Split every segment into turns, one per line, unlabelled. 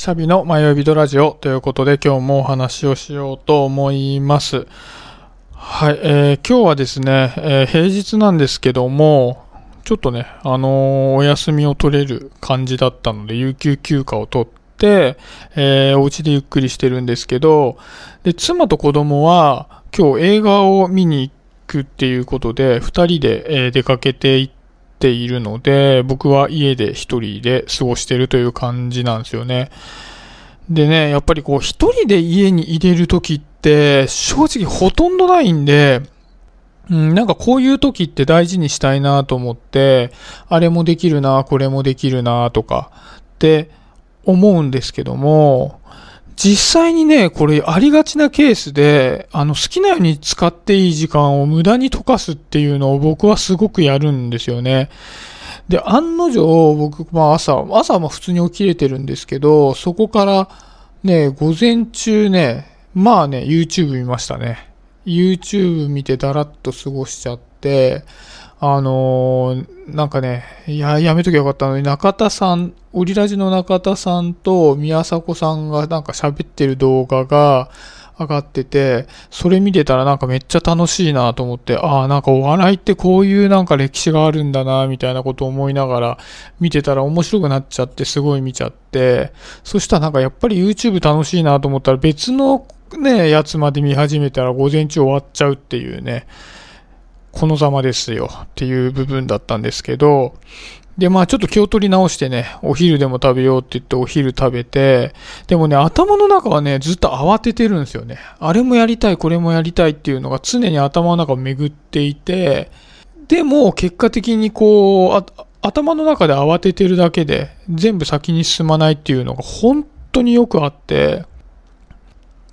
シャビの迷い人ラジオということで今日もお話をしようと思います。はい、えー今日はですね、えー平日なんですけども、ちょっとね、あのーお休みを取れる感じだったので、有給休暇を取って、えーお家でゆっくりしてるんですけど、で、妻と子供は今日映画を見に行くっていうことで、二人で、え出かけて行ってているので、僕は家で一人で過ごしてるという感じなんですよね。でね、やっぱりこう一人で家に入れる時って正直ほとんどないんで、うん、なんかこういう時って大事にしたいなと思って、あれもできるな、これもできるなとかって思うんですけども、実際にね、これありがちなケースで、あの好きなように使っていい時間を無駄に溶かすっていうのを僕はすごくやるんですよね。で、案の定、僕、まあ朝、朝も普通に起きれてるんですけど、そこからね、午前中ね、まあね、YouTube 見ましたね。YouTube 見てだらっと過ごしちゃって、あのーなんかね、いや、やめときゃよかったのに、中田さん、オリラジの中田さんと宮迫さんがなんか喋ってる動画が上がってて、それ見てたらなんかめっちゃ楽しいなと思って、ああ、なんかお笑いってこういうなんか歴史があるんだな、みたいなことを思いながら見てたら面白くなっちゃって、すごい見ちゃって、そしたらなんかやっぱり YouTube 楽しいなと思ったら別のね、やつまで見始めたら午前中終わっちゃうっていうね、このざまですよっていう部分だったんですけど、で、まあちょっと気を取り直してね、お昼でも食べようって言ってお昼食べて、でもね、頭の中はね、ずっと慌ててるんですよね。あれもやりたい、これもやりたいっていうのが常に頭の中を巡っていて、でも結果的にこう、頭の中で慌ててるだけで全部先に進まないっていうのが本当によくあって、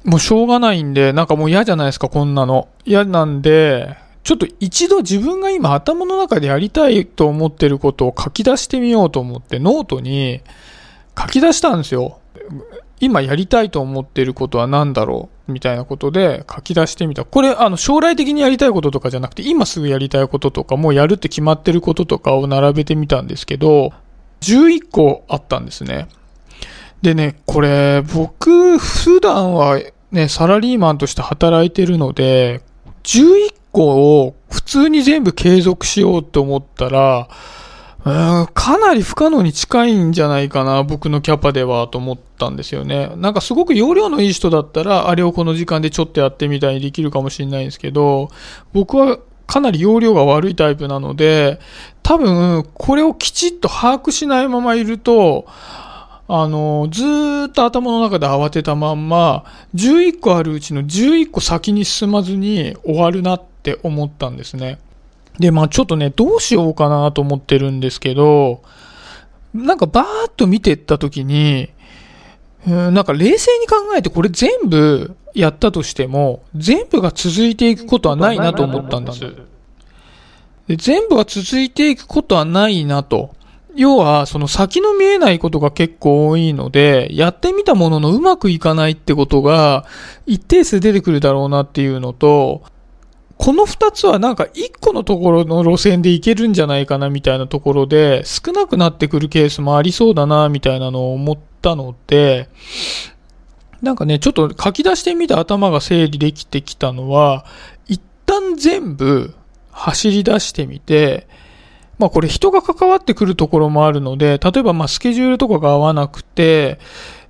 もうしょうがないんで、なんかもう嫌じゃないですか、こんなの。嫌なんで、ちょっと一度自分が今頭の中でやりたいと思ってることを書き出してみようと思ってノートに書き出したんですよ。今やりたいと思ってることは何だろうみたいなことで書き出してみた。これあの将来的にやりたいこととかじゃなくて今すぐやりたいこととかもうやるって決まってることとかを並べてみたんですけど11個あったんですね。でね、これ僕普段はね、サラリーマンとして働いてるので11個を普通に全部継続しようと思ったら、かなり不可能に近いんじゃないかな、僕のキャパではと思ったんですよね。なんかすごく容量のいい人だったら、あれをこの時間でちょっとやってみたいにできるかもしれないんですけど、僕はかなり容量が悪いタイプなので、多分、これをきちっと把握しないままいると、あの、ずっと頭の中で慌てたまんま、11個あるうちの11個先に進まずに終わるなってって思ったんですね。で、まあちょっとね、どうしようかなと思ってるんですけど、なんかバーッと見てった時に、うんなんか冷静に考えてこれ全部やったとしても、全部が続いていくことはないなと思ったんです。で全部が続いていくことはないなと。要は、その先の見えないことが結構多いので、やってみたもののうまくいかないってことが一定数出てくるだろうなっていうのと、この二つはなんか一個のところの路線でいけるんじゃないかなみたいなところで少なくなってくるケースもありそうだなみたいなのを思ったので、なんかね、ちょっと書き出してみて頭が整理できてきたのは、一旦全部走り出してみて、まあこれ人が関わってくるところもあるので、例えばまあスケジュールとかが合わなくて、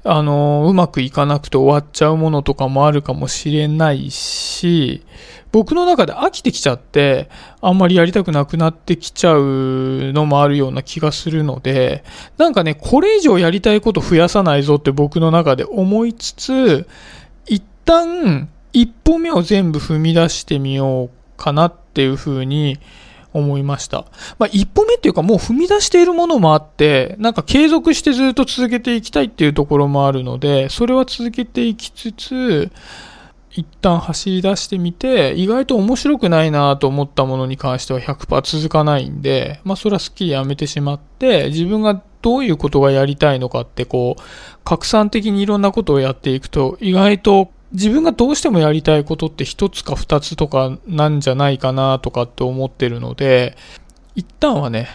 あの、うまくいかなくて終わっちゃうものとかもあるかもしれないし、僕の中で飽きてきちゃって、あんまりやりたくなくなってきちゃうのもあるような気がするので、なんかね、これ以上やりたいこと増やさないぞって僕の中で思いつつ、一旦一歩目を全部踏み出してみようかなっていうふうに思いました。まあ、一歩目っていうかもう踏み出しているものもあって、なんか継続してずっと続けていきたいっていうところもあるので、それは続けていきつつ、一旦走り出してみて、意外と面白くないなと思ったものに関しては100%続かないんで、まあそれはすっきりやめてしまって、自分がどういうことがやりたいのかってこう、拡散的にいろんなことをやっていくと、意外と自分がどうしてもやりたいことって一つか二つとかなんじゃないかなとかって思ってるので、一旦はね、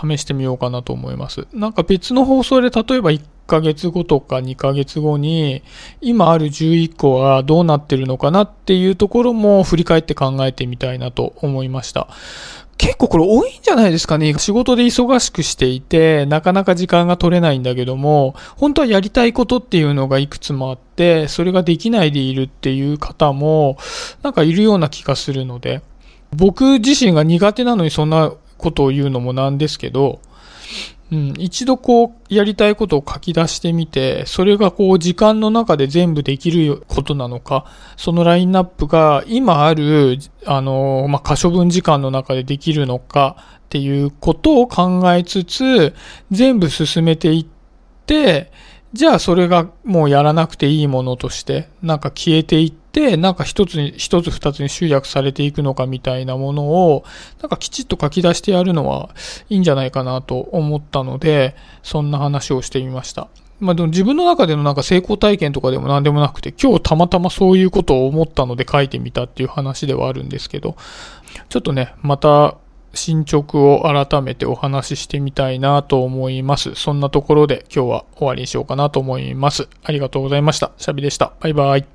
試してみようかなと思います。なんか別の放送で例えば1ヶ月後とか2ヶ月後に、今ある11個はどうなってるのかなっていうところも振り返って考えてみたいなと思いました。結構これ多いんじゃないですかね。仕事で忙しくしていて、なかなか時間が取れないんだけども、本当はやりたいことっていうのがいくつもあって、それができないでいるっていう方も、なんかいるような気がするので、僕自身が苦手なのにそんなことを言うのもなんですけど、うん、一度こう、やりたいことを書き出してみて、それがこう、時間の中で全部できることなのか、そのラインナップが今ある、あの、まあ、可処分時間の中でできるのかっていうことを考えつつ、全部進めていって、じゃあそれがもうやらなくていいものとして、なんか消えていって、なんか一つに、一つ二つに集約されていくのかみたいなものを、なんかきちっと書き出してやるのはいいんじゃないかなと思ったので、そんな話をしてみました。まあでも自分の中でのなんか成功体験とかでも何でもなくて、今日たまたまそういうことを思ったので書いてみたっていう話ではあるんですけど、ちょっとね、また進捗を改めてお話ししてみたいなと思います。そんなところで今日は終わりにしようかなと思います。ありがとうございました。シャビでした。バイバイ。